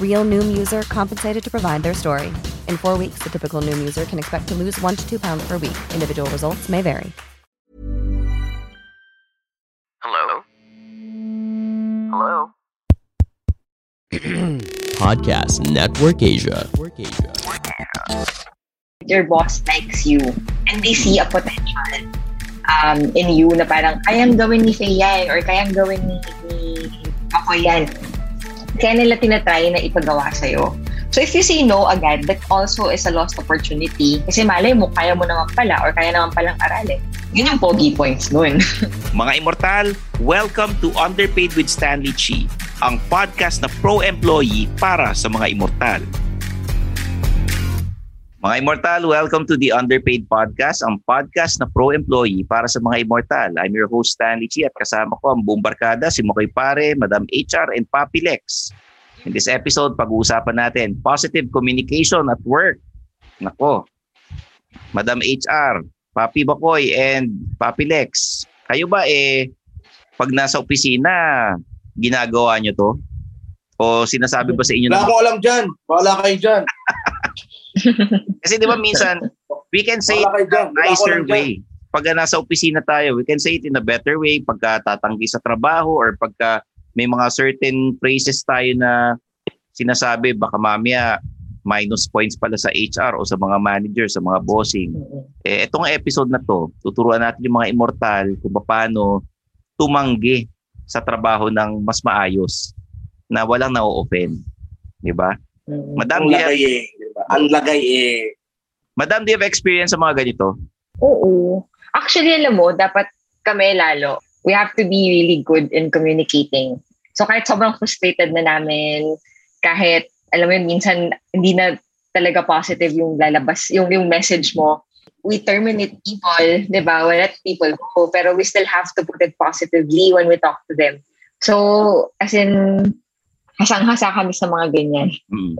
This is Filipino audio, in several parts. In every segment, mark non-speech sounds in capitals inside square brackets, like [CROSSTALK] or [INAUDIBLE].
Real Noom user compensated to provide their story. In four weeks, the typical Noom user can expect to lose one to two pounds per week. Individual results may vary. Hello? Hello? [CLEARS THROAT] Podcast Network Asia. your boss likes you and they see a potential um, in you na parang kayang gawin ni Faye yan or kayang gawin ni, ni ako yan. Kaya nila tinatry na ipagawa sa'yo. So if you say no agad, that also is a lost opportunity. Kasi malay mo, kaya mo naman pala or kaya naman palang aralin. Yun yung pogi points nun. [LAUGHS] Mga immortal, welcome to Underpaid with Stanley Chi, ang podcast na pro-employee para sa mga immortal. Mga immortal, welcome to the Underpaid Podcast, ang podcast na pro-employee para sa mga immortal. I'm your host Stanley Chi at kasama ko ang buong barkada, si Mokoy Pare, Madam HR, and Papi Lex. In this episode, pag-uusapan natin positive communication at work. Nako, Madam HR, Papi Bakoy, and Papi Lex. Kayo ba eh, pag nasa opisina, ginagawa nyo to? O sinasabi ba sa inyo Wala na akong alam dyan. Wala kayo dyan. [LAUGHS] [LAUGHS] Kasi di ba minsan, we can say it in a nicer way. Pagka nasa opisina tayo, we can say it in a better way. Pagka tatanggi sa trabaho or pagka may mga certain phrases tayo na sinasabi, baka mamaya minus points pala sa HR o sa mga manager, sa mga bossing. Eh, itong episode na to, tuturuan natin yung mga immortal kung paano tumanggi sa trabaho ng mas maayos na walang na-offend. Di ba? Madam, Ang Ang lagay eh. Madam, do you have experience sa mga ganito? Oo. Actually, alam mo, dapat kami lalo, we have to be really good in communicating. So kahit sobrang frustrated na namin, kahit, alam mo yun, minsan hindi na talaga positive yung lalabas, yung, yung message mo, we terminate people, di ba? We let people go, pero we still have to put it positively when we talk to them. So, as in, hasang-hasa kami sa mga ganyan. Mm.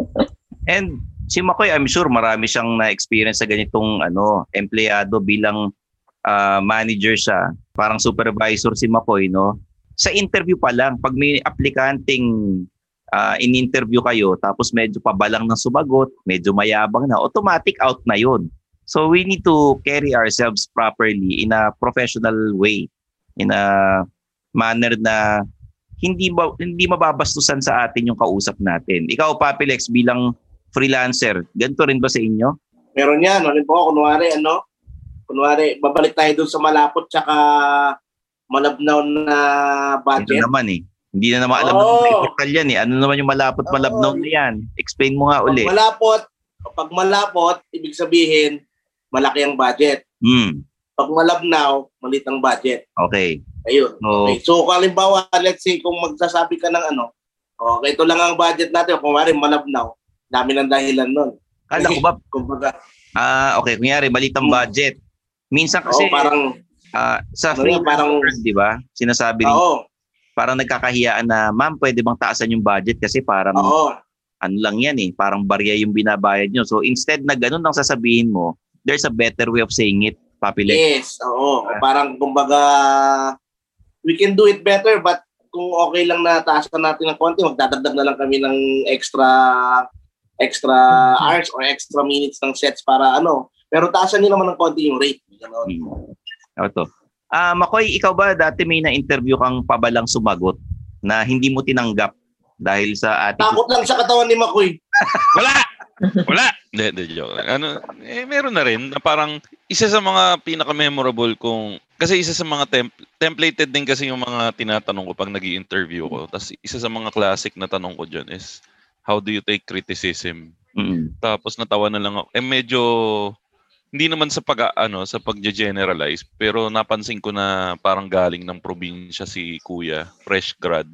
And si Makoy, I'm sure marami siyang na-experience sa ganitong ano, empleyado bilang ah, manager siya. Parang supervisor si Makoy, no? Sa interview pa lang, pag may aplikanting ah, in-interview kayo, tapos medyo pabalang ng sumagot, medyo mayabang na, automatic out na yon. So we need to carry ourselves properly in a professional way, in a manner na hindi ba, hindi mababastusan sa atin yung kausap natin. Ikaw, Papilex, bilang freelancer, ganito rin ba sa inyo? Meron yan. Halimbawa, kunwari, ano? Kunwari, babalik tayo dun sa malapot tsaka malabnaw na Ito budget. naman eh. Hindi na naman alam Oo. ng portal yan eh. Ano naman yung malapot malabnaw Oo. na yan? Explain mo nga Pag uli. malapot, pag malapot, ibig sabihin, malaki ang budget. Hmm. Pag malabnaw, maliit ang budget. Okay. Ayun. So, Okay. So, kung halimbawa, let's say, kung magsasabi ka ng ano, okay, ito lang ang budget natin, kung mari malabnaw, dami ng dahilan nun. kala ko ba, [LAUGHS] Kumbaga, ah, okay, kunyari, maliit ang Hmm. budget. Minsan kasi, kasi, parang, ah, sa ano free parang- di ba? Sinasabi rin, oo, parang nagkakahiyaan na, ma'am, pwede bang taasan yung budget kasi parang oo. ano lang yan eh, parang barya yung binabayad nyo. So instead na ganun ang sasabihin mo, there's a better way of saying it. Papi Lex. Yes, oo. Parang kumbaga, we can do it better but kung okay lang na taasan natin ng konti, magdadagdag na lang kami ng extra extra hours or extra minutes ng sets para ano. Pero taasan nyo naman ng konti yung rate. Ganon. Hmm. Ano to? Ah, Makoy, ikaw ba dati may na-interview kang pabalang sumagot na hindi mo tinanggap dahil sa attitude? Takot lang sa katawan ni Makoy. [LAUGHS] Wala! Wala! [LAUGHS] Hindi, hindi, joke. Ano, eh, meron na rin na parang isa sa mga pinaka-memorable kung kasi isa sa mga temp- templated din kasi yung mga tinatanong ko pag nag interview ko. Tapos isa sa mga classic na tanong ko dyan is, how do you take criticism? Mm. Tapos natawa na lang ako. Eh medyo hindi naman sa pag ano sa pagge-generalize pero napansin ko na parang galing ng probinsya si Kuya, fresh grad.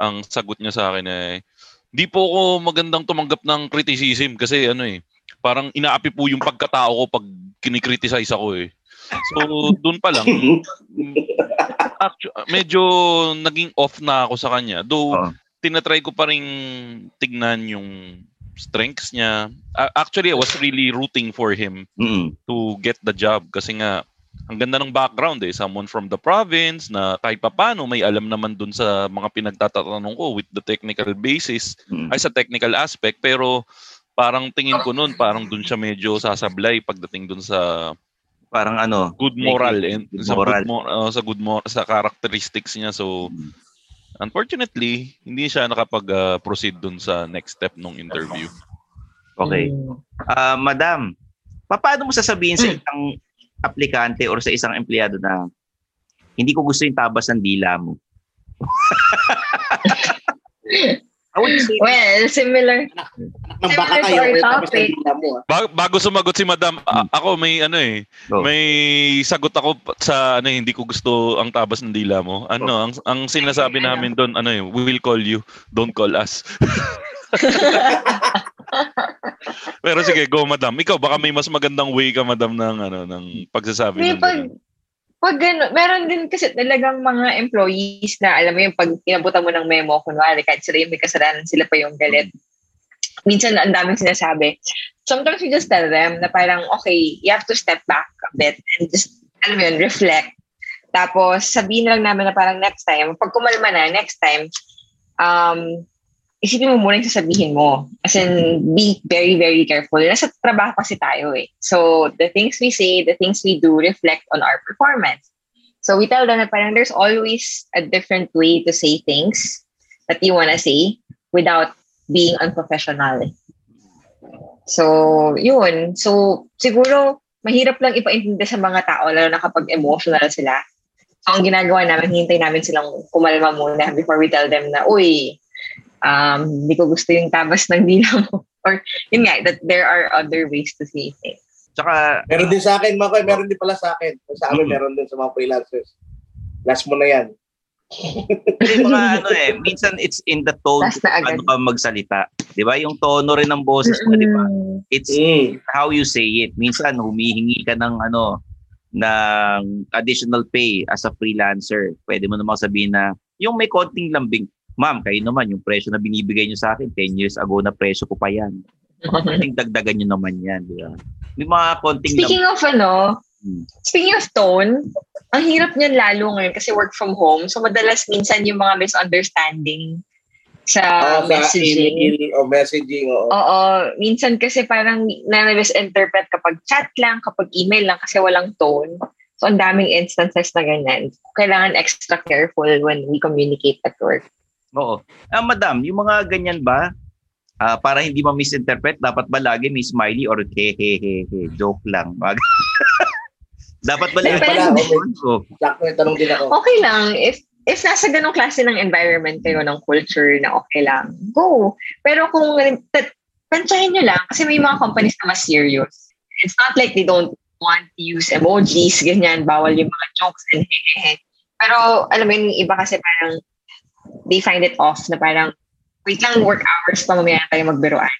Ang sagot niya sa akin ay hindi po ako magandang tumanggap ng criticism kasi ano eh parang inaapi po yung pagkatao ko pag kinikriticize ako eh. So doon pa lang [LAUGHS] actu- medyo naging off na ako sa kanya. Though Oo. Tinatry ko pa rin tignan yung strengths niya. A- Actually, I was really rooting for him Mm. to get the job kasi nga ang ganda ng background eh. Someone from the province na kahit papano may alam naman dun sa mga pinagtatatanong ko with the technical basis Mm. ay sa technical aspect pero parang tingin ko nun parang dun siya medyo sasablay pagdating dun sa Parang ano, good moral and Good sa moral. good mo- uh, sa good mo- sa characteristics niya so Mm. Unfortunately hindi siya nakapag-proceed dun sa next step ng interview. okay. Ah, madam, paano mo sasabihin sa Mm. isang aplikante or sa isang empleyado na hindi ko gusto yung tabas ng dila mo? [LAUGHS] I would say, Well, similar. Anak ng baka kayo. tapos topic. ah. Ba- bago sumagot si Madam, a- ako may ano eh, Oh. may sagot ako sa ano eh, hindi ko gusto ang tabas ng dila mo. Ano, ang ang sinasabi Ano? namin doon, ano eh, we will call you, don't call us. [LAUGHS] Pero sige, go Madam. Ikaw baka may mas magandang way ka Madam ng ano ng pagsasabi May ng pag, ganun. Pag gano, meron din kasi talagang mga employees na alam mo yung pag inabutan mo ng memo, kunwari kahit sila yung may kasalanan, sila pa yung galit. Minsan ang daming sinasabi. Sometimes we just tell them na parang, okay, you have to step back a bit and just, alam mo yun, reflect. Tapos sabihin lang namin na parang next time, pag kumalma na, next time, um, isipin mo muna yung sasabihin mo. As in, be very, very careful. Nasa trabaho kasi tayo eh. So, the things we say, the things we do reflect on our performance. So, we tell them na parang there's always a different way to say things that you wanna say without being unprofessional. So, yun. So, siguro, mahirap lang ipaintindi sa mga tao, lalo na kapag emotional sila. So, ang ginagawa namin, hintay namin silang kumalma muna before we tell them na, uy, um, hindi ko gusto yung tabas ng dila mo. [LAUGHS] Or, yun nga, that there are other ways to say things. tsaka, Meron din sa akin, Makoy. Meron din pala sa akin. Sa amin, Mm. meron din sa mga freelancers. Last mo na yan. [LAUGHS] Kasi mga ano eh, minsan it's in the tone Last na agad. ano ka magsalita. Di ba? Yung tono rin ng boses mo, di ba? It's Mm. how you say it. Minsan humihingi ka ng ano ng additional pay as a freelancer. Pwede mo namang sabihin na yung may konting lambing, ma'am, kayo naman, yung presyo na binibigay nyo sa akin, 10 years ago na presyo ko pa yan. [LAUGHS] Pwedeng dagdagan nyo naman yan, di ba? May mga konting Speaking of ano, Hmm. speaking of tone, ang hirap niyan lalo ngayon kasi work from home. So madalas minsan yung mga misunderstanding sa Oo, sa messaging. email o messaging. Oo. Oo, minsan kasi parang na-misinterpret kapag chat lang, kapag email lang kasi walang tone. So ang daming instances na ganyan. Kailangan extra careful when we communicate at work. Oo. Ah, madam, yung mga ganyan ba, ah, para hindi ma-misinterpret, dapat ba lagi may smiley or hehehehe, joke lang. [LAUGHS] Dapat ba lagi Depende. Oh, Sakto, may tanong din ako. Okay lang. If if nasa ganong klase ng environment kayo, ng culture na okay lang, go. Pero kung tansyahin nyo lang, kasi may mga companies na mas serious. It's not like they don't want to use emojis, ganyan, bawal yung mga jokes and hehehe. Pero alam mo yun, yung iba kasi parang they find it off na parang wait lang work hours pa mamaya tayo magbiruan.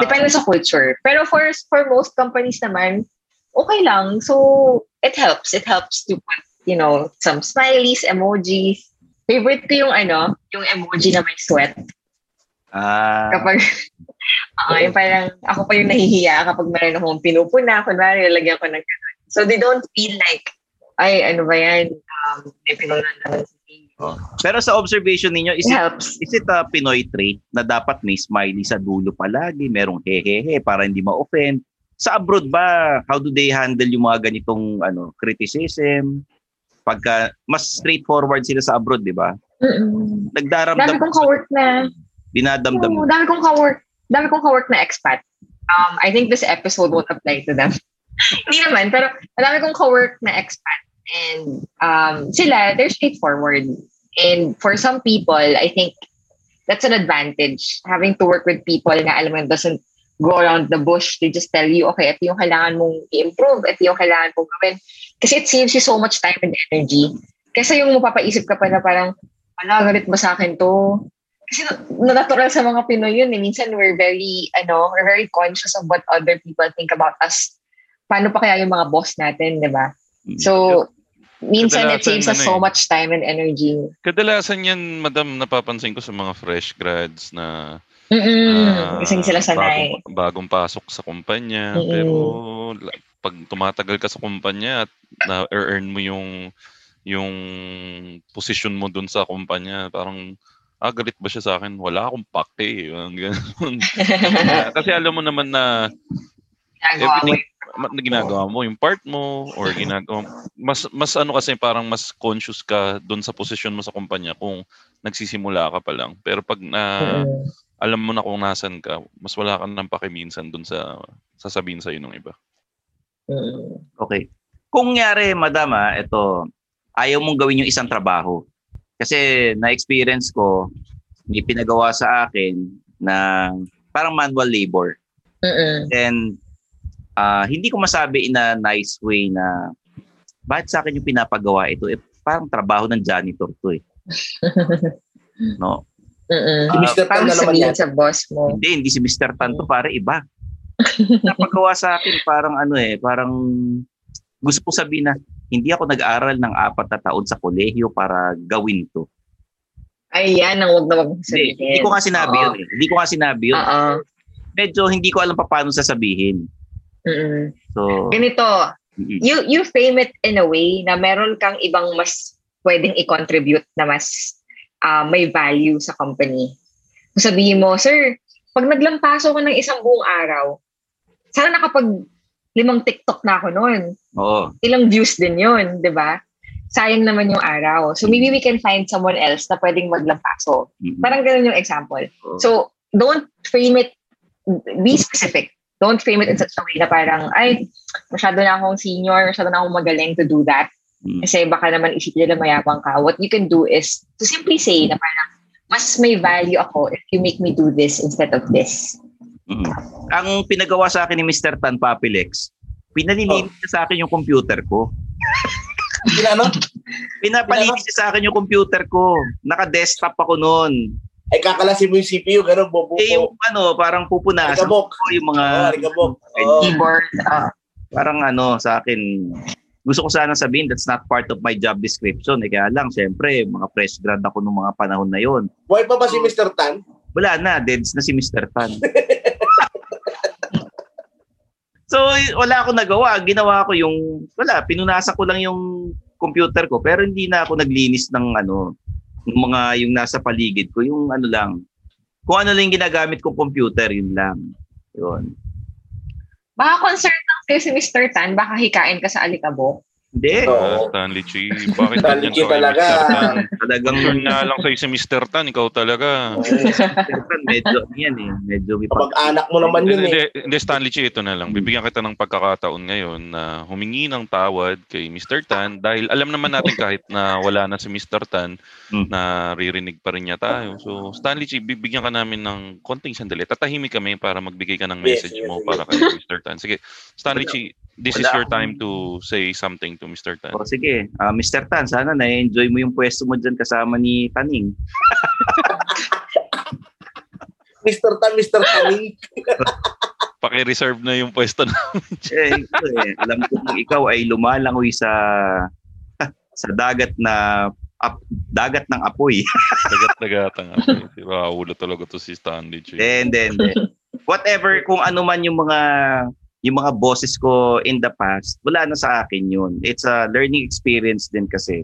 Depende sa culture. Pero for for most companies naman, okay lang. So, it helps. It helps to put, you know, some smileys, emojis. Favorite ko yung ano, yung emoji na may sweat. ah, Kapag, [LAUGHS] ah yung parang, ako pa yung nahihiya kapag meron akong pinupuna, kunwari, lalagyan ko ng ganun. So they don't feel like, ay, ano ba yan? Um, may pinungan naman si Oh. Pero sa observation ninyo, is It helps. is it a Pinoy trait na dapat may smiley sa dulo palagi, merong hehehe para hindi ma-offend? Sa abroad ba, how do they handle yung mga ganitong ano, criticism? Pagka, mas straightforward sila sa abroad, di ba? Mm-mm. Nagdaramdam, Dami kong kawork na, dinadamdam. Oo, dami kong kawork, dami kong kawork na expat. Um, I think this episode won't apply to them. [LAUGHS] Hindi naman, pero madami kong kawork na expat. And um, sila, they're straightforward. And for some people, I think that's an advantage. Having to work with people na alam mo, doesn't go around the bush. They just tell you, okay, ito yung kailangan mong i-improve, ito yung kailangan mong gawin. Kasi it saves you so much time and energy. Kasi yung mapapaisip ka pa na parang, ala, galit ba sa akin to? Kasi na- natural sa mga Pinoy yun. Eh. Minsan we're very, ano, we're very conscious of what other people think about us. Paano pa kaya yung mga boss natin, di ba? So, minsan it Kadalasan, saves us ano so eh. much time and energy. Kadalasan yan, madam, napapansin ko sa mga fresh grads na Mm-mm. Kasi hindi sila sanay. Bagong, bagong pasok sa kumpanya. Mm-mm. Pero pag tumatagal ka sa kumpanya at na-earn mo yung yung position mo dun sa kumpanya, parang ah, galit ba siya sa akin? Wala akong pake. eh. [LAUGHS] Kasi alam mo naman na Ginagawa mo. everything ma- na ginagawa mo, yung part mo, or [LAUGHS] ginagawa mas, mas ano kasi parang mas conscious ka doon sa posisyon mo sa kumpanya kung nagsisimula ka pa lang. Pero pag na, Mm-mm. alam mo na kung nasan ka, mas wala ka nang pakiminsan doon sa sasabihin sa'yo ng iba. Okay. Kung nyari, madam, ah, ito, ayaw mong gawin yung isang trabaho. Kasi na-experience ko, may pinagawa sa akin na parang manual labor. Mm-mm. And ah, hindi ko masabi in a nice way na bakit sa akin yung pinapagawa ito? Eh, parang trabaho ng janitor to eh. [LAUGHS] No? Mm-mm. Si Mr. Tan na naman sabihin yan. sa boss mo? Hindi, hindi si Mr. Tanto, pare iba. [LAUGHS] Napagawa sa akin parang ano eh, parang gusto ko sabihin na hindi ako nag-aral ng apat na taon sa kolehiyo para gawin to. Ay, yan ang wag na wag mong Hindi, sabihin. hindi ko nga sinabi Oo. yun. eh. Hindi ko nga sinabi yun. Oo. Medyo hindi ko alam pa paano sasabihin. Mm-mm. So, Ganito, mm, you you frame it in a way na meron kang ibang mas pwedeng i-contribute na mas ah, may value sa company. Kung sabihin mo, sir, pag naglampaso ka ng isang buong araw, sana nakapag limang TikTok na ako noon. oo. Ilang views din yun, di ba? Sayang naman yung araw. So maybe we can find someone else na pwedeng maglampaso. Mm, Parang ganun yung example. oo. So, don't frame it, be specific. Don't frame it in such a way na parang, ay, masyado na akong senior, masyado na akong magaling to do that. Mm. Kasi baka naman isipin nila mayabang ka. What you can do is to simply say na parang, mas may value ako if you make me do this instead of this. Mm. Ang pinagawa sa akin ni Mr. Tan Papilex, pinalilinis niya sa akin yung computer ko. Ano? Pinapalinis niya sa akin yung computer ko. Naka-desktop ako noon. Ay kakalasin mo yung CPU, gano'n, bobo. Eh yung ano, parang pupunasan Aligabok. ko yung mga aligabok. Oo. Keyboard. ah. parang ano sa akin gusto ko sana sabihin that's not part of my job description. Eh, kaya lang, syempre, mga fresh grad ako nung mga panahon na yon. Buhay pa ba si Mr. Tan? Wala na, deads na si Mr. Tan. [LAUGHS] so, wala akong nagawa. Ginawa ko yung, wala, pinunasan ko lang yung computer ko. Pero hindi na ako naglinis ng ano, mga yung nasa paligid ko. Yung ano lang, kung ano lang yung ginagamit kong computer, yun lang. Yun. Baka concerned lang sa'yo si Mr. Tan, baka hikain ka sa alikabok. Hindi. Oo. Ah, Stanley Chi, bakit Stanley ganyan Chi ka kay talaga. Mr. Tan? Talagang Concern nga lang sa'yo si Mr. Tan, ikaw talaga. medyo yan eh. Medyo may Kapag anak mo naman yun Hindi, eh. hindi, Stanley Chi, ito na lang. Bibigyan kita ng pagkakataon ngayon na humingi ng tawad kay Mr. Tan dahil alam naman natin kahit na wala na si Mr. Tan, Mm. na ririnig pa rin niya tayo. So, Stanley Chi, bibigyan ka namin ng konting sandali. Tatahimik kami para magbigay ka ng Yes, message yes, mo yes. para kay Mr. Tan. Sige, Stanley Chi, this is Wala your akong- time to say something to Mr. Tan. O sige, Ah, Mr. Tan, sana na-enjoy mo yung pwesto mo dyan kasama ni Taning. [LAUGHS] Mr. Tan, Mr. Taning. [LAUGHS] Paki-reserve na yung pwesto na. Eh, eh, alam ko kung ikaw ay lumalangoy sa [LAUGHS] sa dagat na ap, dagat ng apoy. Dagat-dagatan nga. Si Raulo talaga to si Stanley. Then, then, then. Whatever, kung ano man yung mga yung mga bosses ko in the past, wala na sa akin yun. It's a learning experience din kasi.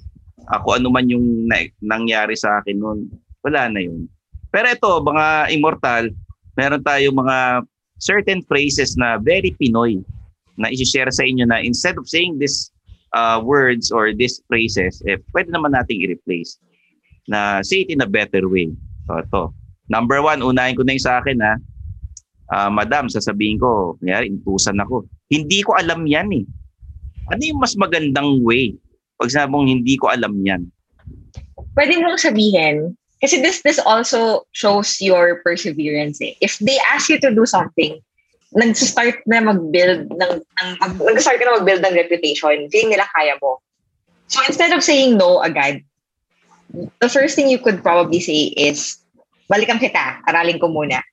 Ako ano man yung na- nangyari sa akin noon, wala na yun. Pero ito, mga immortal, meron tayong mga certain phrases na very Pinoy na isi-share sa inyo na instead of saying this uh, words or these phrases, eh, pwede naman nating i-replace na say it in a better way. So, ito. Number one, unahin ko na yung sa akin ha. Uh, Madam, sasabihin ko, kanyari, intusan ako. Hindi ko alam yan eh. Ano yung mas magandang way? Pag sinabi mong hindi ko alam yan. Pwede mong sabihin, kasi this this also shows your perseverance eh. If they ask you to do something, nag-start na mag-build ng, ng nag-start ka na mag-build ng reputation, feeling nila kaya mo. So instead of saying no agad, the first thing you could probably say is, balikan kita, aralin ko muna.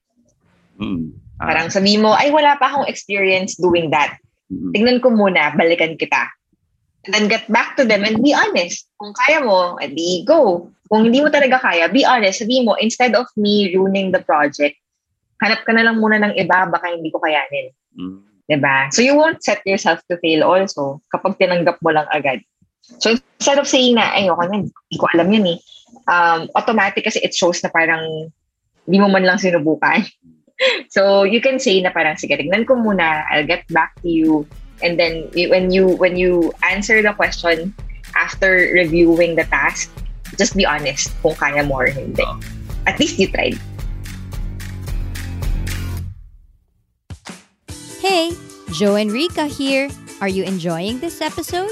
Mm. Ah. Parang sabi mo, ay wala pa akong experience doing that. Mm. Tignan ko muna, balikan kita. And then get back to them and be honest. Kung kaya mo, edi go. Kung hindi mo talaga kaya, be honest. Sabi mo, instead of me ruining the project, hanap ka na lang muna ng iba, baka hindi ko kayanin. Mm. 'Di ba? So you won't set yourself to fail also kapag tinanggap mo lang agad. So instead of saying na, ay, okay na, hindi ko alam yun eh. Um, automatic kasi it shows na parang hindi mo man lang sinubukan. So you can say na parang, sige, tignan ko muna, I'll get back to you. And then when you when you answer the question after reviewing the task, just be honest kung kaya mo or hindi. At least you tried. Hey, Joe and Rika here. Are you enjoying this episode?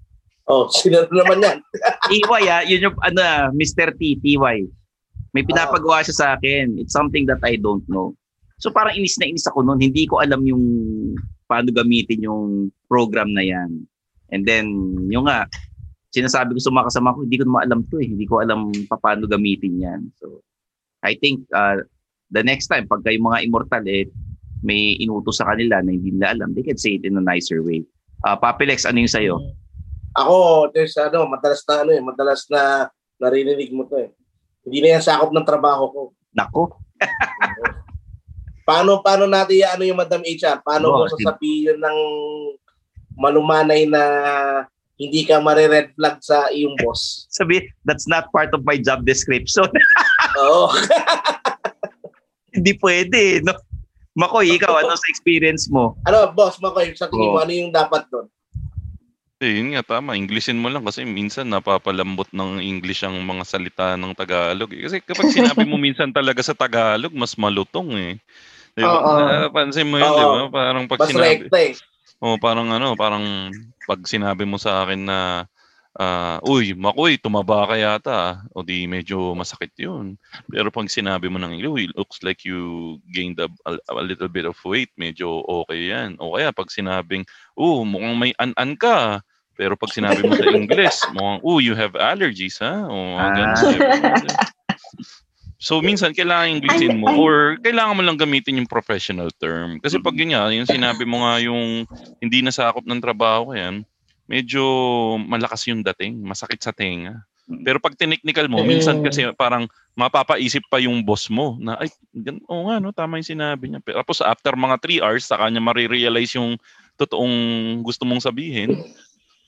Oh, [LAUGHS] sino naman yan? TY ah, yun yung ano, ah, Mr. T, TY. May pinapagawa siya sa akin. It's something that I don't know. So parang inis na inis ako noon. Hindi ko alam yung paano gamitin yung program na yan. And then, yung nga, sinasabi ko sa mga kasama ko, hindi ko naman alam to eh. Hindi ko alam pa- paano gamitin yan. So, I think uh, the next time, pag kayo mga immortal, eh, may inutos sa kanila na hindi nila alam, they can say it in a nicer way. Uh, Papilex, ano yung sa'yo? Ako, there's ano, madalas na ano eh, madalas na naririnig mo to eh. Hindi na yan sakop ng trabaho ko. Nako. [LAUGHS] Paano paano natin ano yung Madam HR? Paano mo Oh, sasabihin ng malumanay na hindi ka mare-red flag sa iyong boss? [LAUGHS] Sabi, that's not part of my job description. [LAUGHS] Oo. hindi pwede, no? Makoy, ikaw, ano sa experience mo? ano, boss, Makoy, sa tingin mo, Oo. ano yung dapat doon? Eh, yun nga, tama. Englishin mo lang kasi minsan napapalambot ng English ang mga salita ng Tagalog. eh. Kasi kapag [LAUGHS] sinabi mo minsan talaga sa Tagalog, mas malutong eh. Di ba? Oo. Napansin mo yun, Oo. di ba? Parang pag Mas sinabi... rekta eh. Oh, parang ano, parang pag sinabi mo sa akin na ah, uy, makoy, tumaba ka yata. ah." O di medyo masakit 'yun. Pero pag sinabi mo ng uy, looks like you gained a, a, a little bit of weight, medyo okay 'yan. O kaya pag sinabing, oh, mukhang may an-an ka. Pero pag sinabi mo sa English, [LAUGHS] mukhang, oh, you have allergies, ha? O ganun. So minsan kailangan Englishin mo or kailangan mo lang gamitin yung professional term. Kasi pag yun nga, yung sinabi mo nga yung hindi nasakop ng trabaho yan, medyo malakas yung dating, masakit sa tenga. Pero pag technical mo, minsan kasi parang mapapaisip pa yung boss mo na, ay, oo nga, no, tama yung sinabi niya. Pero tapos after mga 3 hours, saka niya marirealize yung totoong gusto mong sabihin.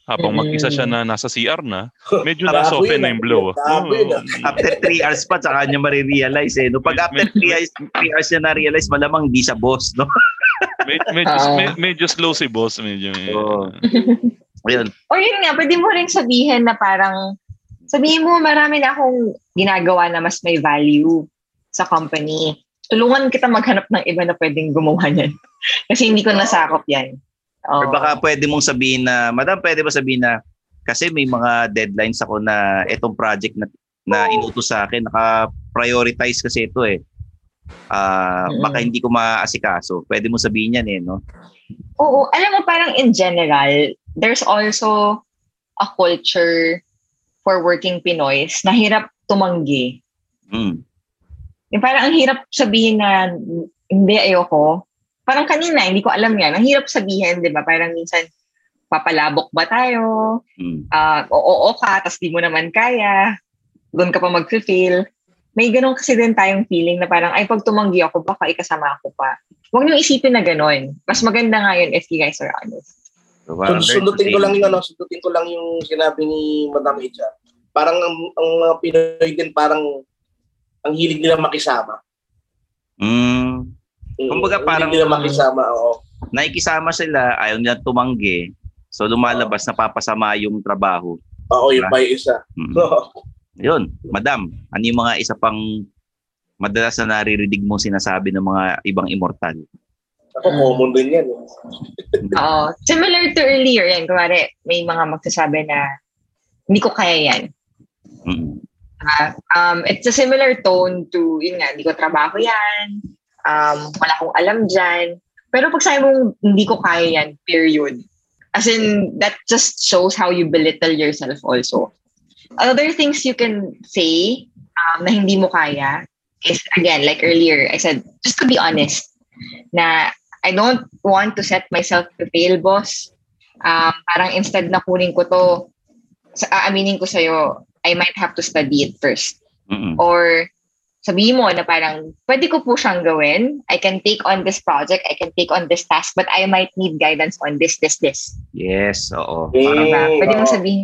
Habang mag-isa siya na nasa CR na, [LAUGHS] medyo na-soften na yung blow. ah. After 3 hours pa, tsaka niya marirealize eh. No? Pag after 3 hours, three hours niya na-realize, malamang di siya boss, no? [LAUGHS] Med- medyo, Oo. med- medyo slow si boss. Medyo, Oo. [LAUGHS] Ayun. Or yun nga, pwede mo rin sabihin na parang, sabihin mo, marami na akong ginagawa na mas may value sa company. Tulungan kita maghanap ng iba na pwedeng gumawa niyan. Kasi hindi ko nasakop yan. Or Oo. baka pwede mong sabihin na, Madam, pwede ba sabihin na, kasi may mga deadlines ako na itong project na, na inutos sa akin, naka-prioritize kasi ito eh. Ah, Mm-mm. baka hindi ko maasikaso. Pwede mo sabihin yan eh, no? Oo, alam mo parang in general, there's also a culture for working Pinoys na hirap tumanggi. Mm. Yung parang ang hirap sabihin na hindi ayoko. Parang kanina, hindi ko alam yan. Ang hirap sabihin, di ba? Parang minsan, papalabok ba tayo? Mm. Ah, oo, oo ka, tapos di mo naman kaya. Doon ka pa mag-feel. May ganun kasi din tayong feeling na parang, ay, pag tumanggi ako, baka ikasama ako pa. Huwag niyo isipin na ganun. Mas maganda nga yun if you guys are honest. So, sundutin ko lang yung ano, sundutin ko lang yung sinabi ni Madam Echa. Parang ang, ang mga Pinoy din parang ang hilig nila makisama. Mm. Mm, Kumbaga ang parang- hilig nila makisama, oo. Nakikisama sila, ayaw nila tumanggi. So lumalabas, napapasama yung trabaho. Oo, yun pa yung isa. Mm. [LAUGHS] Yun, madam, ano yung mga isa pang madalas na naririnig mo sinasabi ng mga ibang immortal? Ako, common din yan. Oo. Similar to earlier yan. Kumari, may mga magsasabi na hindi ko kaya yan. Mm. Ah, um, it's a similar tone to, yun nga, hindi ko trabaho yan. Um, wala akong alam dyan. Pero pag sabi mong hindi ko kaya yan, period. As in, that just shows how you belittle yourself also. Other things you can say um, na hindi mo kaya is, again, like earlier, I said, just to be honest, na I don't want to set myself to fail, boss. Um, parang instead na kunin ko to, sa, aaminin ko sa'yo, I might have to study it first. Mm-mm. Or sabihin mo na parang, pwede ko po siyang gawin. I can take on this project. I can take on this task. But I might need guidance on this, this, this. Yes, oo. Diba? Mm, Pwede mo oo. sabihin,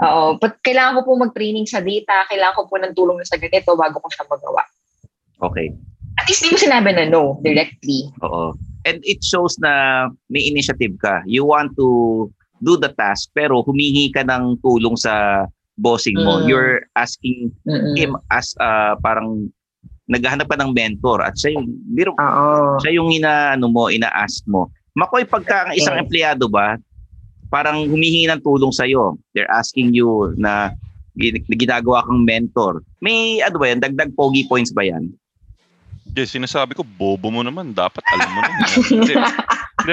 oo, but kailangan ko po mag-training sa data. Kailangan ko po ng tulong sa ganito bago ko siya magawa. Okay. At least di mo sinabi na no directly. Oo. And it shows na may initiative ka. You want to do the task pero humingi ka ng tulong sa bossing mo. Mm. You're asking Mm-mm. him as uh, parang naghahanap ka ng mentor at siya yung biro, Oo. siya yung ina ano mo, ina-ask mo. Makoy pagka ang isang Okay. empleyado ba parang humihingi ng tulong sa iyo. They're asking you na gin- ginagawa kang mentor. May ano ba yan? Dagdag pogi points ba yan? Yes, sinasabi ko, bobo mo naman. Dapat alam mo naman. [LAUGHS] Hindi.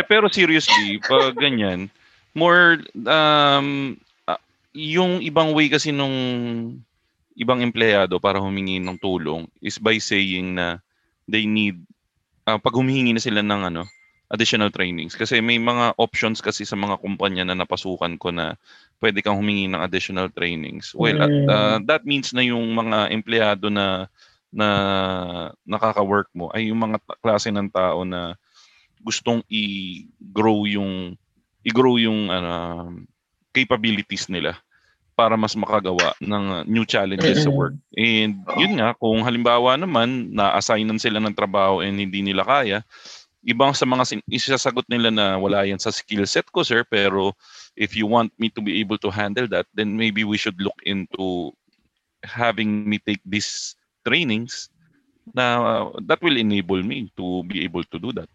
Pero seriously, pag ganyan, more, um, yung ibang way kasi nung ibang empleyado para humingi ng tulong is by saying na they need, ah, pag humihingi na sila ng ano, additional trainings. Kasi may mga options kasi sa mga kumpanya na napasukan ko na pwede kang humingi ng additional trainings. Well, at, ah, that means na yung mga empleyado na na nakaka-work mo ay yung mga klase ng tao na gustong i-grow yung i-grow yung ano, capabilities nila para mas makagawa ng new challenges sa work. And yun nga, kung halimbawa naman na-assignan sila ng trabaho and hindi nila kaya, ibang sa mga sin- isasagot nila na wala yan sa skill set ko sir, pero if you want me to be able to handle that, then maybe we should look into having me take these trainings na uh, that will enable me to be able to do that.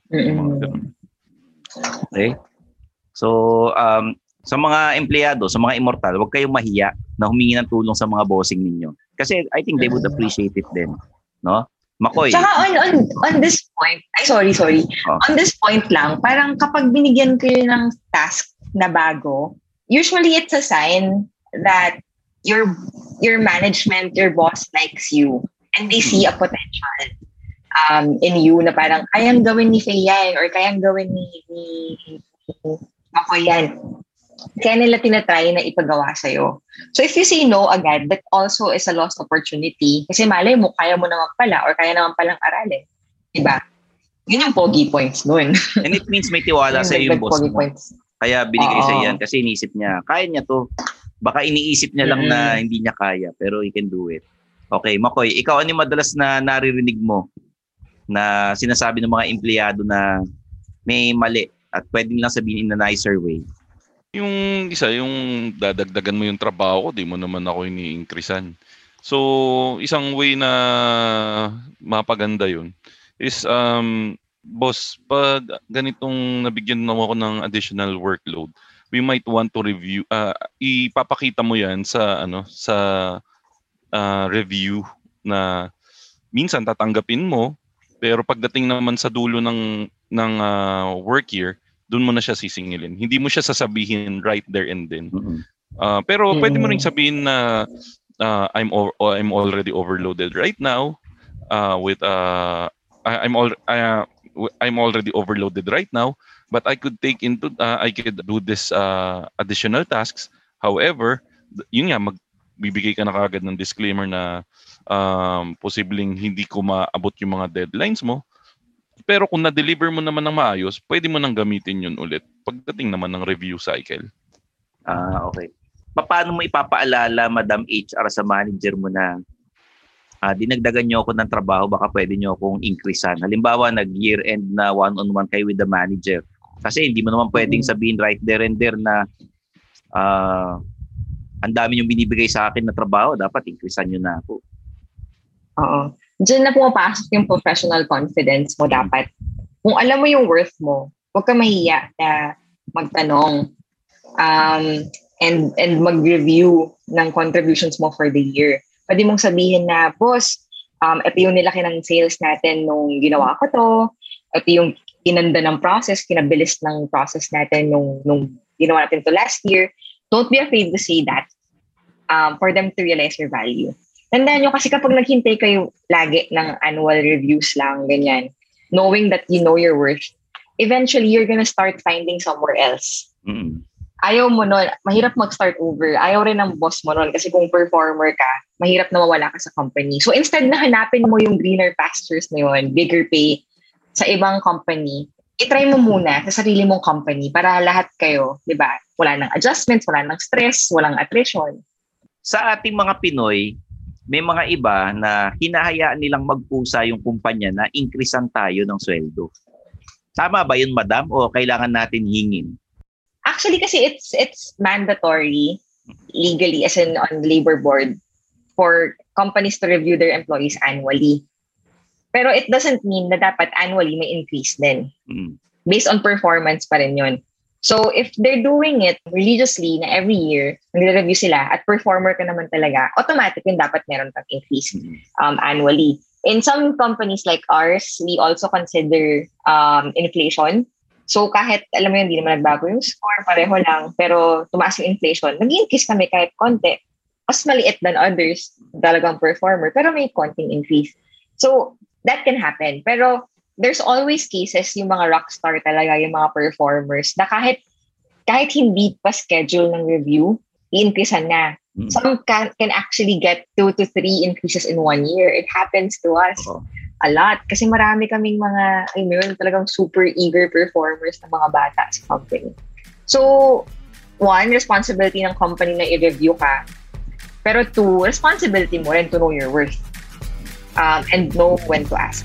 Okay? So, um, sa mga empleyado, sa mga immortal, huwag kayong mahiya na humingi ng tulong sa mga bossing ninyo. Kasi I think they would appreciate it din. No? Makoy. Tsaka on, on, on this point, ay sorry, sorry. Oh. On this point lang, parang kapag binigyan kayo ng task na bago, usually it's a sign that your your management, your boss likes you and they see a potential um, in you na parang kayang gawin ni Faye yan or kayang gawin ni, ni, ni ako yan. Kaya nila tinatry na ipagawa sa'yo. So if you say no agad, that also is a lost opportunity. Kasi malay mo, kaya mo naman pala or kaya naman palang aralin. Diba? Yun yung pogi points nun. [LAUGHS] And it means may tiwala sa yung boss pogi mo. points. Kaya binigay sa yan kasi iniisip niya, kaya niya to. Baka iniisip niya lang na hindi niya kaya, pero he can do it. Okay, Makoy, ikaw ano yung madalas na naririnig mo na sinasabi ng mga empleyado na may mali at pwede lang sabihin in a nicer way? Yung isa, yung dadagdagan mo yung trabaho ko, di mo naman ako ini-increasean. So, isang way na mapaganda yun is, um, boss, pag ganitong nabigyan na ako ng additional workload, we might want to review, ah, ipapakita mo yan sa, ano, sa ah, review na minsan tatanggapin mo, pero pagdating naman sa dulo ng, ng ah, work year, doon mo na siya sisingilin. Hindi mo siya sasabihin right there and then. Mm-hmm. Uh, pero mm-hmm. pwede mo ring sabihin na uh, I'm o- I'm already overloaded right now uh, with uh, I'm all uh, I'm already overloaded right now, but I could take into uh, I could do this uh, additional tasks. However, yun nga magbibigay ka na kagad ng disclaimer na um, posibleng hindi ko maabot yung mga deadlines mo. Pero kung na-deliver mo naman ng maayos, pwede mo nang gamitin yun ulit pagdating naman ng review cycle. Ah, okay. Paano mo ipapaalala, Madam HR, sa manager mo na uh, dinagdagan nyo ako ng trabaho, baka pwede nyo akong increasean. Halimbawa, nag-year end na one-on-one kayo with the manager. Kasi hindi mo naman pwedeng mm. sabihin right there and there na uh, ang dami yung binibigay sa akin na trabaho, dapat increasean nyo na ako. Oo. Diyan na pumapasok yung professional confidence mo dapat. Kung alam mo yung worth mo, huwag ka mahiya na magtanong um, and and mag-review ng contributions mo for the year pwede mong sabihin na, boss, um, ito yung nilaki ng sales natin nung ginawa ko to. Ito yung kinanda ng process, kinabilis ng process natin nung, nung ginawa natin to last year. Don't be afraid to say that um, for them to realize your value. Tandaan nyo kasi kapag naghintay kayo lagi ng annual reviews lang, ganyan, knowing that you know your worth, eventually you're gonna start finding somewhere else. Mm ayaw mo nun, mahirap mag-start over. Ayaw rin ng boss mo nun kasi kung performer ka, mahirap na mawala ka sa company. So instead na hanapin mo yung greener pastures na yun, bigger pay sa ibang company, itry mo muna sa sarili mong company para lahat kayo, di ba? Wala nang adjustments, wala nang stress, walang attrition. Sa ating mga Pinoy, may mga iba na hinahayaan nilang magpusa yung kumpanya na increasean tayo ng sweldo. Tama ba yun, madam? O kailangan natin hingin? Actually, kasi it's it's mandatory legally as in on the labor board for companies to review their employees annually. Pero it doesn't mean na dapat annually may increase din. Mm. Based on performance pa rin yun. So if they're doing it religiously na every year, nagre-review sila at performer ka naman talaga, automatic yun dapat meron kang increase um, annually. In some companies like ours, we also consider um, inflation So kahit, alam mo yun, hindi naman nagbago yung score, pareho lang, pero tumaas yung inflation, nag-increase kami kahit konti. Mas maliit than others, talagang performer, pero may konting increase. So that can happen. Pero there's always cases yung mga rockstar talaga, yung mga performers, na kahit kahit hindi pa schedule ng review, i-increasean na. Mm. Some can, can actually get two to three increases in one year. It happens to us. Uh-huh a lot. Kasi marami kaming mga, ay meron talagang super eager performers ng mga bata sa company. So, one, responsibility ng company na i-review ka. Pero two, responsibility mo rin to know your worth. Um, and know when to ask.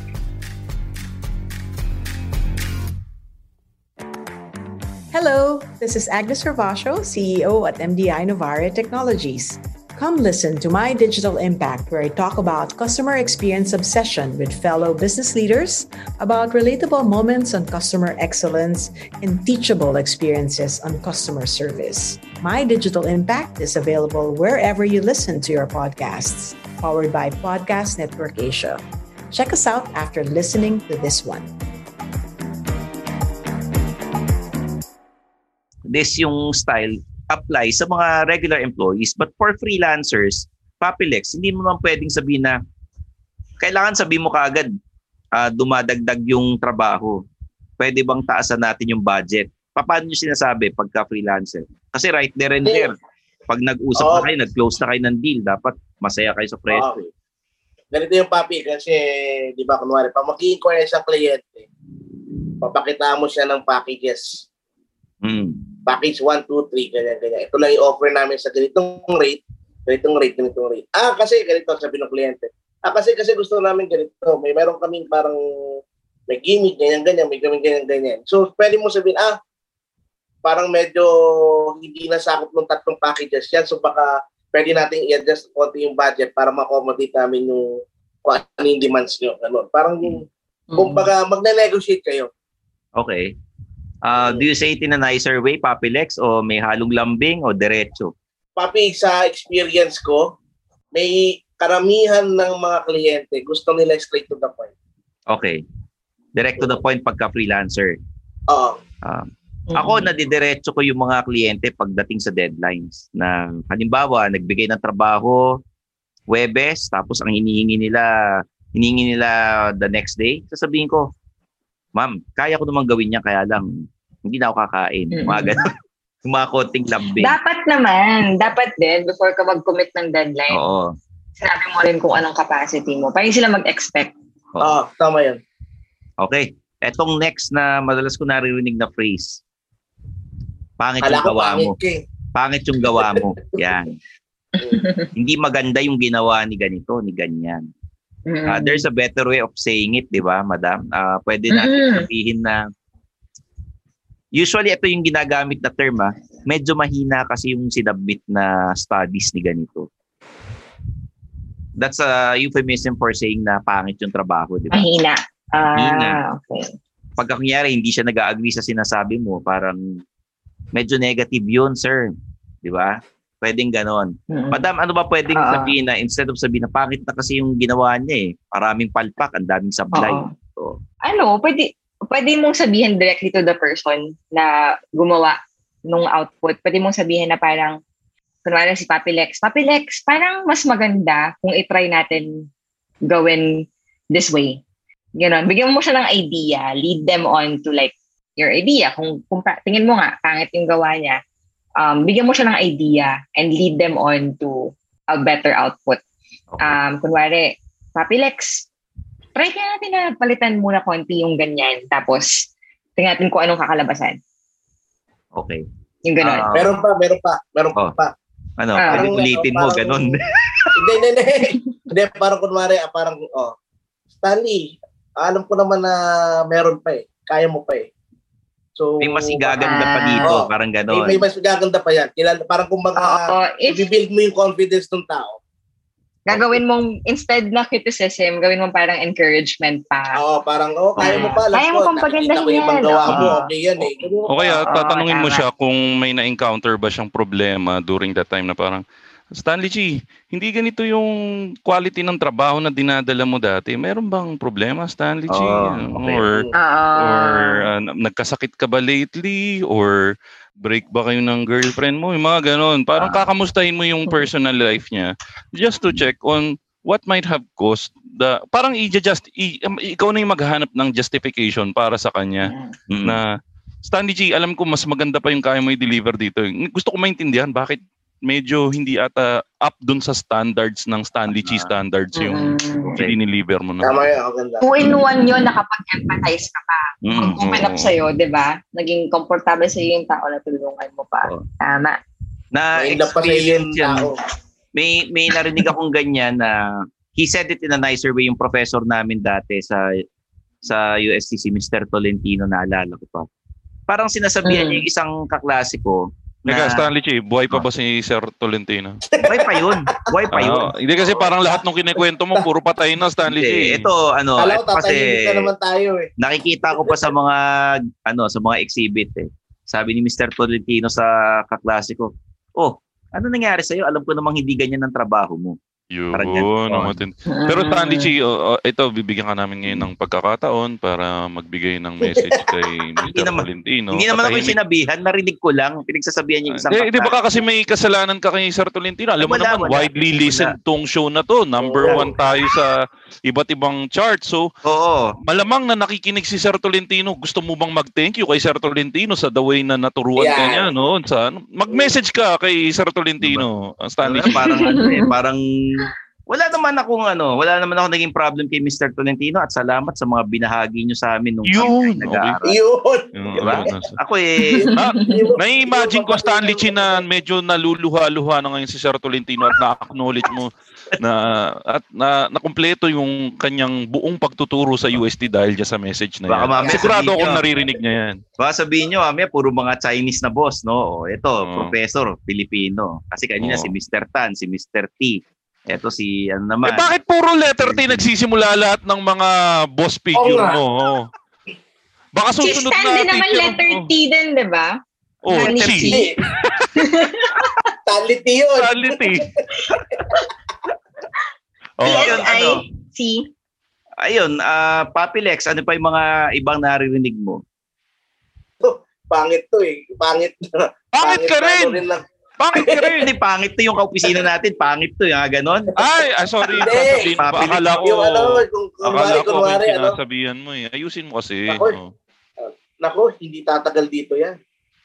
Hello, this is Agnes Hervasio, CEO at MDI Novare Technologies. Come listen to My Digital Impact, where I talk about customer experience obsession with fellow business leaders, about relatable moments on customer excellence, and teachable experiences on customer service. My Digital Impact is available wherever you listen to your podcasts, powered by Podcast Network Asia. Check us out after listening to this one. This yung style apply sa mga regular employees. But for freelancers, Papilex, hindi mo naman pwedeng sabihin na kailangan sabihin mo kaagad uh, dumadagdag yung trabaho. Pwede bang taasan natin yung budget? Paano nyo sinasabi pagka freelancer? Kasi right there and there, pag nag-usap oh. na kayo, nag-close na kayo ng deal, dapat masaya kayo sa presyo. Oh. Ganito yung papi kasi, di ba, kunwari, pag mag-i-inquire sa kliyente, papakita mo siya ng packages. Mm package 1, 2, 3, ganyan, ganyan. Ito lang yung offer namin sa ganitong rate, ganitong rate, ganitong rate. Ah, kasi ganito, sabi ng kliyente. Ah, kasi kasi gusto namin ganito. May meron kaming parang may gimmick, ganyan, ganyan, may kaming ganyan, ganyan. So, pwede mo sabihin, ah, parang medyo hindi nasakop ng tatlong packages yan. So, baka pwede nating i-adjust konti yung budget para ma-accommodate namin yung kung ano yung demands nyo. Ano. Parang, mm-hmm. kumbaga, magne-negotiate kayo. Okay. Uh, do you say it in a nicer way, Papi Lex, o may halong lambing o diretso? Papi, sa experience ko, may karamihan ng mga kliyente gusto nila straight to the point. Okay. Direct to the point pagka freelancer. Oo. Uh, Ako, nadidiretso ko yung mga kliyente pagdating sa deadlines. Na halimbawa, nagbigay ng trabaho, Webes, tapos ang hinihingi nila, hinihingi nila the next day, sasabihin ko, ma'am, kaya ko naman gawin niya, kaya lang, hindi na ako kakain. Mm-mm. Mga ganun. [LAUGHS] Yung mga konting lambing. Dapat naman, dapat din, before ka mag-commit ng deadline, Oo. sinabi mo rin kung anong capacity mo. Para hindi sila mag-expect. Oo, tama yan. Okay. Etong next na madalas ko naririnig na phrase. Pangit Kala yung gawa pangit mo. eh. Pangit yung gawa mo. [LAUGHS] Yan. [LAUGHS] Hindi maganda yung ginawa ni ganito, ni ganyan. Mm. Ah, there's a better way of saying it, di ba, madam? Ah, pwede natin Mm-mm. sabihin na usually ito yung ginagamit na term, ah, medyo mahina kasi yung sinubmit na studies ni ganito. That's a euphemism for saying na pangit yung trabaho, di ba? Mahina. Ah, Mahina. okay. pagka kunyari hindi siya nag-agree sa sinasabi mo, parang medyo negative yun, sir. Di ba? Pwedeng ganon. Mm. Madam, ano ba pwedeng Oo. sabihin na instead of sabihin na pangit na kasi yung ginawa niya eh. Maraming palpak, ang daming sablay. Oo. So, Ano, pwede, pwede mong sabihin directly to the person na gumawa nung output. Pwede mong sabihin na parang, kunwari si Papi Lex, Papi Lex, parang mas maganda kung itry natin gawin this way. Ganon. Bigyan mo siya ng idea. Lead them on to like your idea. Kung, kung tingin mo nga, pangit yung gawa niya, um, bigyan mo siya ng idea and lead them on to a better output. Um, kunwari, Papi Lex, try kaya natin na palitan muna konti yung ganyan. Tapos, tingnan natin kung anong kakalabasan. okay. Yung ganon. Ah, Meron pa, meron pa, meron Oh. pa. ano, Ah. pwede ulitin mo, Parang- ganon. hindi, hindi, hindi. Hindi, parang kunwari, ah, parang, oh, Stanley, alam ko naman na meron pa eh. Kaya mo pa eh. So, May mas igaganda pa dito, Oo. parang May, ganon. may mas gaganda pa yan. Kilala, parang kumbaga, Oo, if i-build mo yung confidence ng tao. Gagawin mong, instead na criticism, gawin mong parang encouragement pa. Oo, parang, oh, kaya mo pa. Kaya mo pang ko yung ibang pagandahin gawa yan. mo. Okay yan eh. O kaya tatanungin mo siya kung may na-encounter ba siyang problema during that time na parang, Stanley G, hindi ganito yung quality ng trabaho na dinadala mo dati. Meron bang problema, Stanley G? Oh, okay. Or, Oo. or uh, nagkasakit ka ba lately? Or break ba kayo ng girlfriend mo? Yung mga ganon. Parang Ah. kakamustahin mo yung personal life niya just to check on what might have caused the parang i-just i, um, ikaw na yung maghahanap ng justification para sa kanya Mm. na Stanley G, alam ko mas maganda pa yung kaya mo i-deliver dito. Gusto ko maintindihan bakit medyo hindi ata up dun sa standards ng Stanley G standards yung Mm. Okay. diniliver mo na. Tama ganda. Two in one yun, nakapag-empathize ka pa. Mm, Open up sa'yo, di ba? Naging komportable sa'yo yung tao na tulungan mo pa. Oo. Tama. Na experience yan. May, may narinig akong ganyan na he said it in a nicer way yung professor namin dati sa sa UST si Mr. Tolentino naalala ko pa. Parang sinasabihan Mm. niya yung isang kaklase ko Na Stanley G, buhay pa ba si Sir Tolentino? buhay pa yun. Buhay pa yun. Ah, hindi kasi parang lahat ng kinikwento mo, puro patay na, Stanley G. Hindi, ito ano, Kala ito ko kasi na naman tayo eh. nakikita ko pa sa mga ano, sa mga exhibit eh. Sabi ni Mr. Tolentino sa kaklase ko, "Oh, ano nangyari sa iyo? Alam ko namang hindi ganyan ang trabaho mo." Yun, matin- Pero Stanley G, oh, oh, ito, bibigyan ka namin ngayon ng pagkakataon para magbigay ng [LAUGHS] message kay Mr. naman- Tolentino. hindi naman ako sinabihan, narinig ko lang, pinagsasabihan niya yung isang Di, di ba ka kasi may kasalanan ka kay Sir Tolentino? Alam mo Wala, naman, wala. widely listened tong show na to. Number Oo. one tayo sa iba't ibang chart. So, Oo. malamang na nakikinig si Sir Tolentino. Gusto mo bang mag-thank you kay Sir Tolentino sa the way na naturuan ka Yeah. niya? No? Sa, mag-message ka kay Sir Tolentino, uh, Stanley. Wala, parang ano eh, [LAUGHS] parang wala naman akong ano, wala naman ako naging problem kay Mr. Tolentino at salamat sa mga binahagi niyo sa amin nung Yun, nag-aaral. Yun. Diba? Ako eh, [LAUGHS] Ah, Nai-imagine ko Stanley Chi na medyo naluluha-luha na ngayon si Sir Tolentino at na-acknowledge mo na at na nakumpleto yung kanyang buong pagtuturo sa UST dahil dyan sa message na Baka yan. mamaya Sigurado akong nyo. naririnig niya yan. baka sabihin nyo, amaya, puro mga Chinese na boss, no? O, ito, Oo. professor, Filipino. Kasi kanina Oo. si Mr. Tan, si Mr. T. Ito si, ano naman. Eh bakit puro letter T nagsisimula lahat ng mga boss figure nga. mo? Oo. Baka Si susunod Stan na din naman letter. T din, di ba? Oh, Letter Chi. T. [LAUGHS] Yun. Stanley T. [LAUGHS] Oh, Yun, ano? T-S-I-C. Ayun, ah Papi Lex, ano pa yung mga ibang naririnig mo? [LAUGHS] pangit to eh. Pangit. Pangit ka na rin! ano rin lang. Pangit ka rin! Hindi, pangit to yung kaopisina natin. Pangit to, yung ganon. Ay, ah, sorry. Hindi. Akala ko, Yung ano, kung akala kunwari, ko kunwari, yung ano, sinasabihan mo eh. Ayusin mo kasi. Ako, Oh. nako, hindi tatagal dito yan.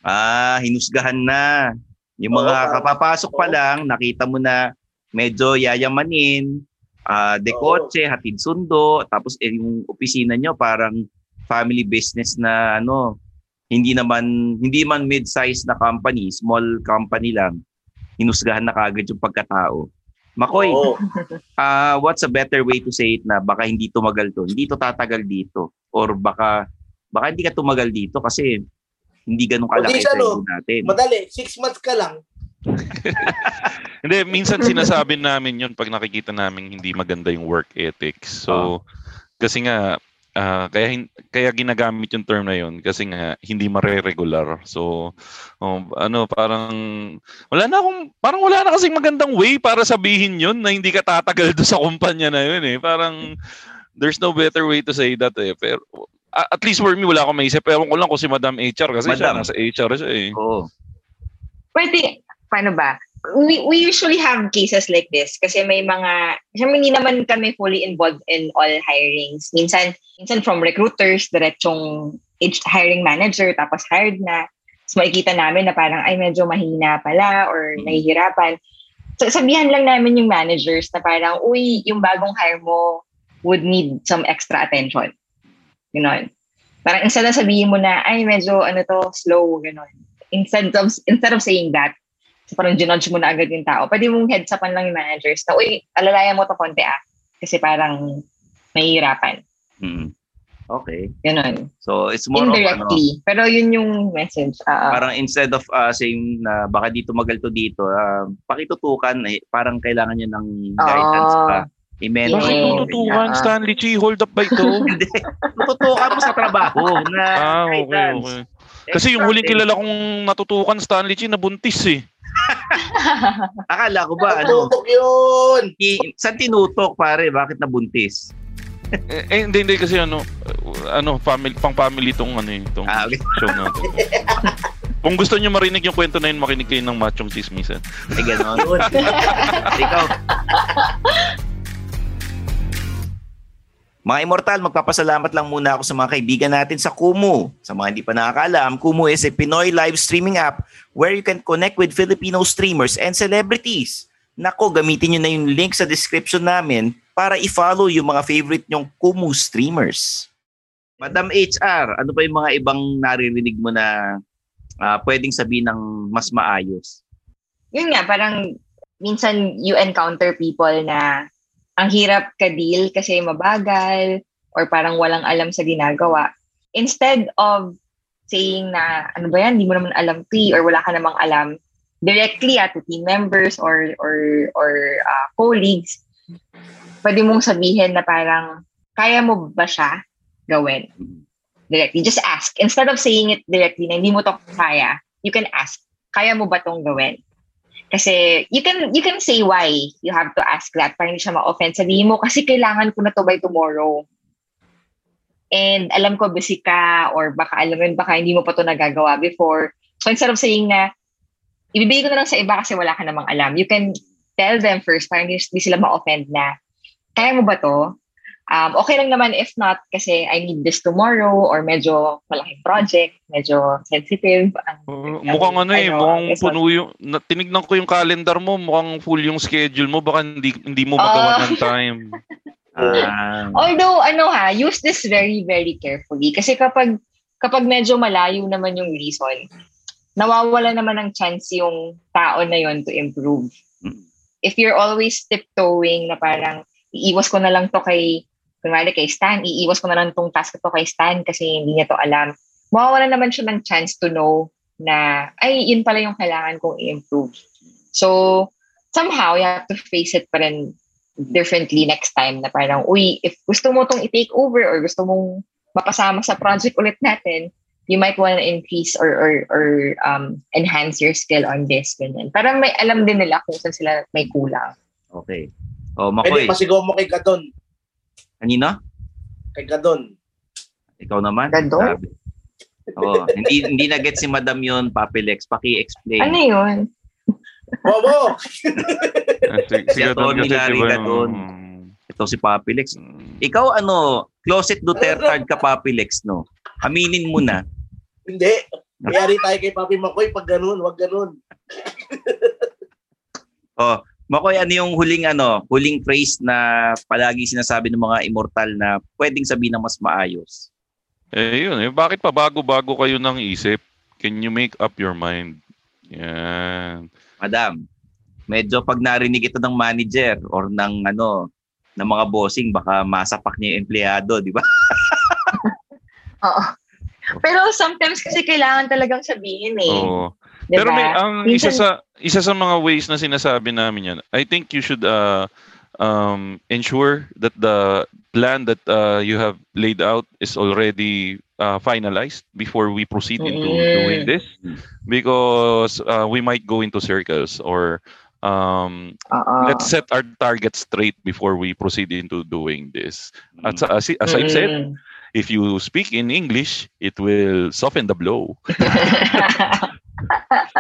Ah, hinusgahan na. Yung mga Oo, kapapasok pa oo. lang, nakita mo na medyo yayamanin, ah, dekotse, hatid sundo, tapos eh, yung opisina nyo parang family business na ano, hindi naman hindi man mid-size na company, small company lang. Hinusgahan na kagad yung pagkatao. Makoy, Oo. [LAUGHS] ah what's a better way to say it na baka hindi tumagal to? Hindi to tatagal dito or baka baka hindi ka tumagal dito kasi hindi ganun kalaki sa no? natin. Madali, six months ka lang. [LAUGHS] Hindi, minsan sinasabi namin yun pag nakikita namin hindi maganda yung work ethics. So, kasi nga, ah, kaya, kaya ginagamit yung term na yun kasi nga hindi mare-regular. So, oh, ano, parang, wala na akong, parang wala na kasing magandang way para sabihin yun na hindi ka tatagal [LAUGHS] doon sa kumpanya na yun eh. Parang, there's no better way to say that eh. Pero, at least for me, wala akong maisip. Ewan ko lang kung si Madam HR kasi siya, Madam. nasa HR siya eh. Oo. Pwede, paano ba? We, we usually have cases like this kasi may mga, siyempre hindi naman kami fully involved in all hirings. Minsan, minsan from recruiters, diretsong hiring manager, tapos hired na. So makikita namin na parang, ay medyo mahina pala or nahihirapan. So sabihan lang namin yung managers na parang, uy, yung bagong hire mo would need some extra attention. Ganon. Parang instead na sabihin mo na, ay medyo ano to, slow, ganon instead of instead of saying that, so parang ginudge mo na agad yung tao, pwede mong heads upan lang yung managers na, uy, alalayan mo to konti ah. Kasi parang mahihirapan. Mm. Okay. Ganun. So it's more of ano, Indirectly. Pero yun yung message. ah, parang instead of uh, saying na baka dito magal to dito, uh, pakitutukan eh, parang kailangan niya ng guidance Ah. pa. I-mentor Bakit mo. tututukan, Ah. Stanley Chi? Hold up ba ito? [LAUGHS] Hindi. Tututukan mo sa trabaho na ah, okay, guidance. okay. Kasi yung huling kilala kong natutukan Stanley Chi, nabuntis eh. [LAUGHS] Akala ko ba, ano, Tutok yun! i- saan tinutok pare? Bakit nabuntis? Eh, eh, hindi, hindi kasi ano, ano, family, pang family tong ano eh, tong Ah, okay. show na to. [LAUGHS] Kung gusto niyo marinig yung kwento na yun, makinig kayo ng Machong Chismisan. Ay, ganon. [LAUGHS] Ikaw. Mga Immortal, magpapasalamat lang muna ako sa mga kaibigan natin sa Kumu. Sa mga hindi pa nakakaalam, Kumu is a Pinoy live streaming app where you can connect with Filipino streamers and celebrities. Nako, gamitin nyo na yung link sa description namin para i-follow yung mga favorite nyong Kumu streamers. Madam HR, ano pa yung mga ibang naririnig mo na ah, pwedeng sabihin ng mas maayos? yun nga, parang minsan you encounter people na ang hirap ka-deal kasi mabagal or parang walang alam sa ginagawa. Instead of saying na, ano ba yan, hindi mo naman alam P or wala ka namang alam, directly at to team members or or or uh, colleagues, pwede mong sabihin na parang, kaya mo ba siya gawin? Directly. Just ask. Instead of saying it directly na hindi mo to kaya, you can ask, kaya mo ba tong gawin? Kasi you can you can say why you have to ask that para hindi siya ma-offend. Sabihin mo, kasi kailangan ko na to by tomorrow. And alam ko busy ka or baka alam mo yun, baka hindi mo pa to nagagawa before. So instead of saying na, ibibigay ko na lang sa iba kasi wala ka namang alam, you can tell them first para hindi, hindi sila ma-offend na, kaya mo ba to? Um, okay lang naman if not kasi I need this tomorrow or medyo malaking project, medyo sensitive. Ang, Uh, mukhang ano eh, ano, mukhang this puno yung, na, tinignan ko yung calendar mo, mukhang full yung schedule mo, baka hindi, hindi mo magawa ng time. Ah, [LAUGHS] Although, ano ha, use this very, very carefully. Kasi kapag, kapag medyo malayo naman yung reason, nawawala naman ng chance yung tao na yon to improve. If you're always tiptoeing na parang, iiwas ko na lang to kay, kunwari kay Stan, iiwas ko na lang tong task to kay Stan kasi hindi niya to alam. Mawawala naman siya ng chance to know na, ay, yun pala yung kailangan kong i-improve. So, somehow, you have to face it pa rin differently next time na parang, uy, if gusto mo tong i-take over or gusto mong mapasama sa project ulit natin, you might want to increase or or, or um, enhance your skill on this. Ganyan. Para may alam din nila kung saan sila may kulang. okay. Oh, Pwede Makoy. pasigaw mo kay Gadon. Kanina? Kay Gadon. Ikaw naman? Gadon? Sabi. Oh, hindi hindi na get si Madam yon, Papilex. Paki-explain. Ano yun? Bobo! [LAUGHS] si, si Si Gadon kasi, Larry di ba, Gadon. Ito si Papilex. Ikaw ano, closet Duterte ka Papilex, no? Aminin mo na. Hindi. Mayari tayo kay Papi Makoy pag ganun, wag ganun. Oh, Makoy, ano yung huling ano, huling phrase na palagi sinasabi ng mga immortal na pwedeng sabihin ng mas maayos? Eh, yun. Eh, bakit pa bago-bago kayo ng isip? Can you make up your mind? Yan. Madam, medyo pag narinig ito ng manager or ng ano, ng mga bossing, baka masapak niya yung empleyado, di ba? [LAUGHS] Oo. Pero sometimes kasi kailangan talagang sabihin eh. Oo. Diba? Pero may ang isa Minsan- sa isa sa mga ways na sinasabi namin yan. I think you should uh, um, ensure that the plan that uh, you have laid out is already uh, finalized before we proceed into Mm. doing this because uh, we might go into circles or um, Oo. let's set our target straight before we proceed into doing this. At sa- as, as I've said, Mm. if you speak in English, it will soften the blow. [LAUGHS] [LAUGHS]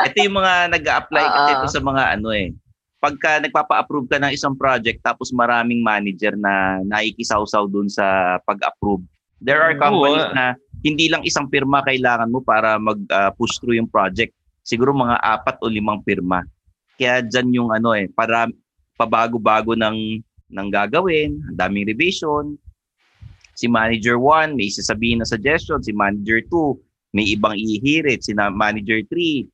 Ito yung mga nag-a-apply kasi Oo. ito sa mga ano eh. Pagka nagpapa-approve ka ng isang project tapos maraming manager na naikisawsaw dun sa pag-approve. There are Oo, companies ah. na hindi lang isang pirma kailangan mo para mag-push through yung project. Siguro mga apat o limang pirma. Kaya dyan yung ano eh, para pabago-bago ng, ng gagawin, ang daming revision. Si manager 1 may sasabihin na suggestion, si manager 2 may ibang ihirit, si na- manager 3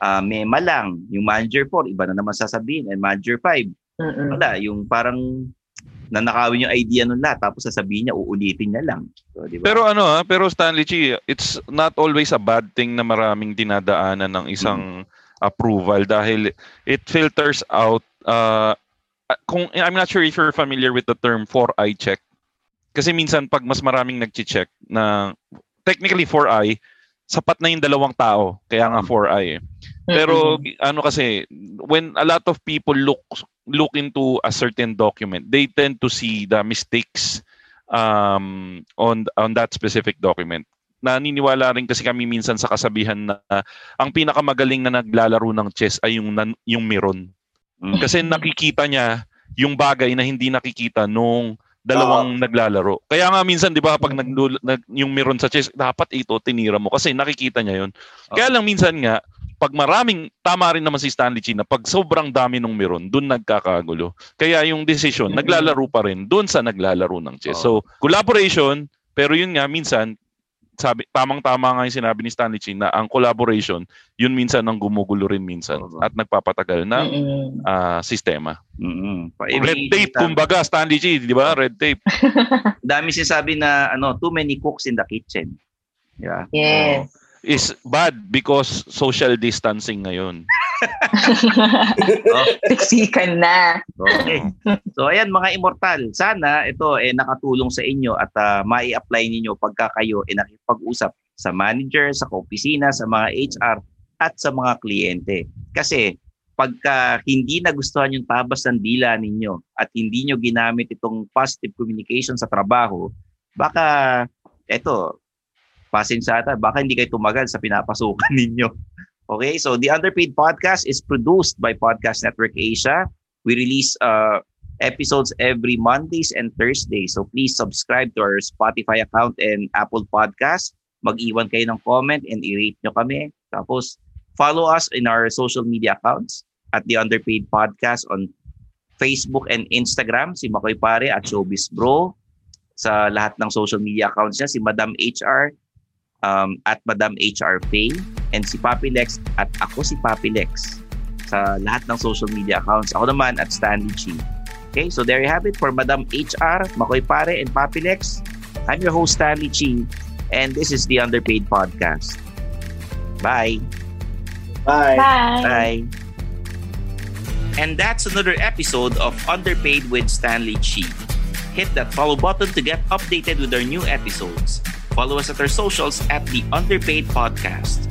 ah may malang, yung manager 4 iba na naman sasabihin, and manager 5 Mm-mm. wala, yung parang nanakawin yung idea nun lahat tapos sasabihin niya uulitin niya lang. So, di ba? Pero ano ha, pero Stanley Chi, it's not always a bad thing na maraming dinadaanan ng isang approval dahil it filters out uh, kung I'm not sure if you're familiar with the term 4i check. Kasi minsan pag mas maraming nagche-check na technically 4i, sapat na yung dalawang tao, kaya nga 4i. eh. Pero ano kasi when a lot of people look look into a certain document, they tend to see the mistakes um, on on that specific document. Naniniwala rin kasi kami minsan sa kasabihan na ang pinakamagaling na naglalaro ng chess ay yung nan- yung Miron. Kasi nakikita niya yung bagay na hindi nakikita nung dalawang naglalaro. Kaya nga minsan 'di ba pag nag, nag yung Miron sa chess, dapat ito tinira mo kasi nakikita niya 'yon. Kaya lang minsan nga pag maraming tama rin naman si Stanley Chi na pag sobrang dami ng Miron, doon nagkakagulo. Kaya yung decision, naglalaro pa rin doon sa naglalaro ng chess. So, collaboration, pero yun nga minsan sabi tamang-tama nga yung sinabi ni Stanley Chi na ang collaboration, yun minsan ang gumugulo rin minsan at nagpapatagal ng ah, sistema. Red tape, kumbaga, Stanley Chi, di ba? Red tape. [LAUGHS] Dami sinasabi na ano, too many cooks in the kitchen. Yeah. Yes. Is bad because social distancing ngayon. Siksikan na. Okay. So ayan mga immortal, sana ito eh nakatulong sa inyo at uh, mai-apply ninyo pagka kayo eh nakipag-usap sa manager, sa opisina, sa mga HR at sa mga kliyente. Kasi pagka hindi nagustuhan yung tabas ng dila ninyo at hindi nyo ginamit itong positive communication sa trabaho, baka eto, pasensata, baka hindi kayo tumagal sa pinapasukan [LAUGHS] ninyo. Okay, so the Underpaid Podcast is produced by Podcast Network Asia. We release uh, episodes every Mondays and Thursdays. So please subscribe to our Spotify account and Apple Podcast. Mag-iwan kayo ng comment and i-rate nyo kami. Tapos follow us in our social media accounts at the Underpaid Podcast on Facebook and Instagram, si Makoy Pare at Showbiz Bro. Sa lahat ng social media accounts niya, si Madam HR um, at Madam HR Faye and si Papi Lex at ako si Papi Lex sa lahat ng social media accounts. Ako naman at Stanley Chi. Okay, so there you have it for Madam HR, Makoy Pare, and Papi Lex. I'm your host, Stanley Chi, and this is the Underpaid Podcast. Bye. Bye. Bye. Bye. And that's another episode of Underpaid with Stanley Chi. Hit that follow button to get updated with our new episodes. Follow us at our socials at the Underpaid Podcast.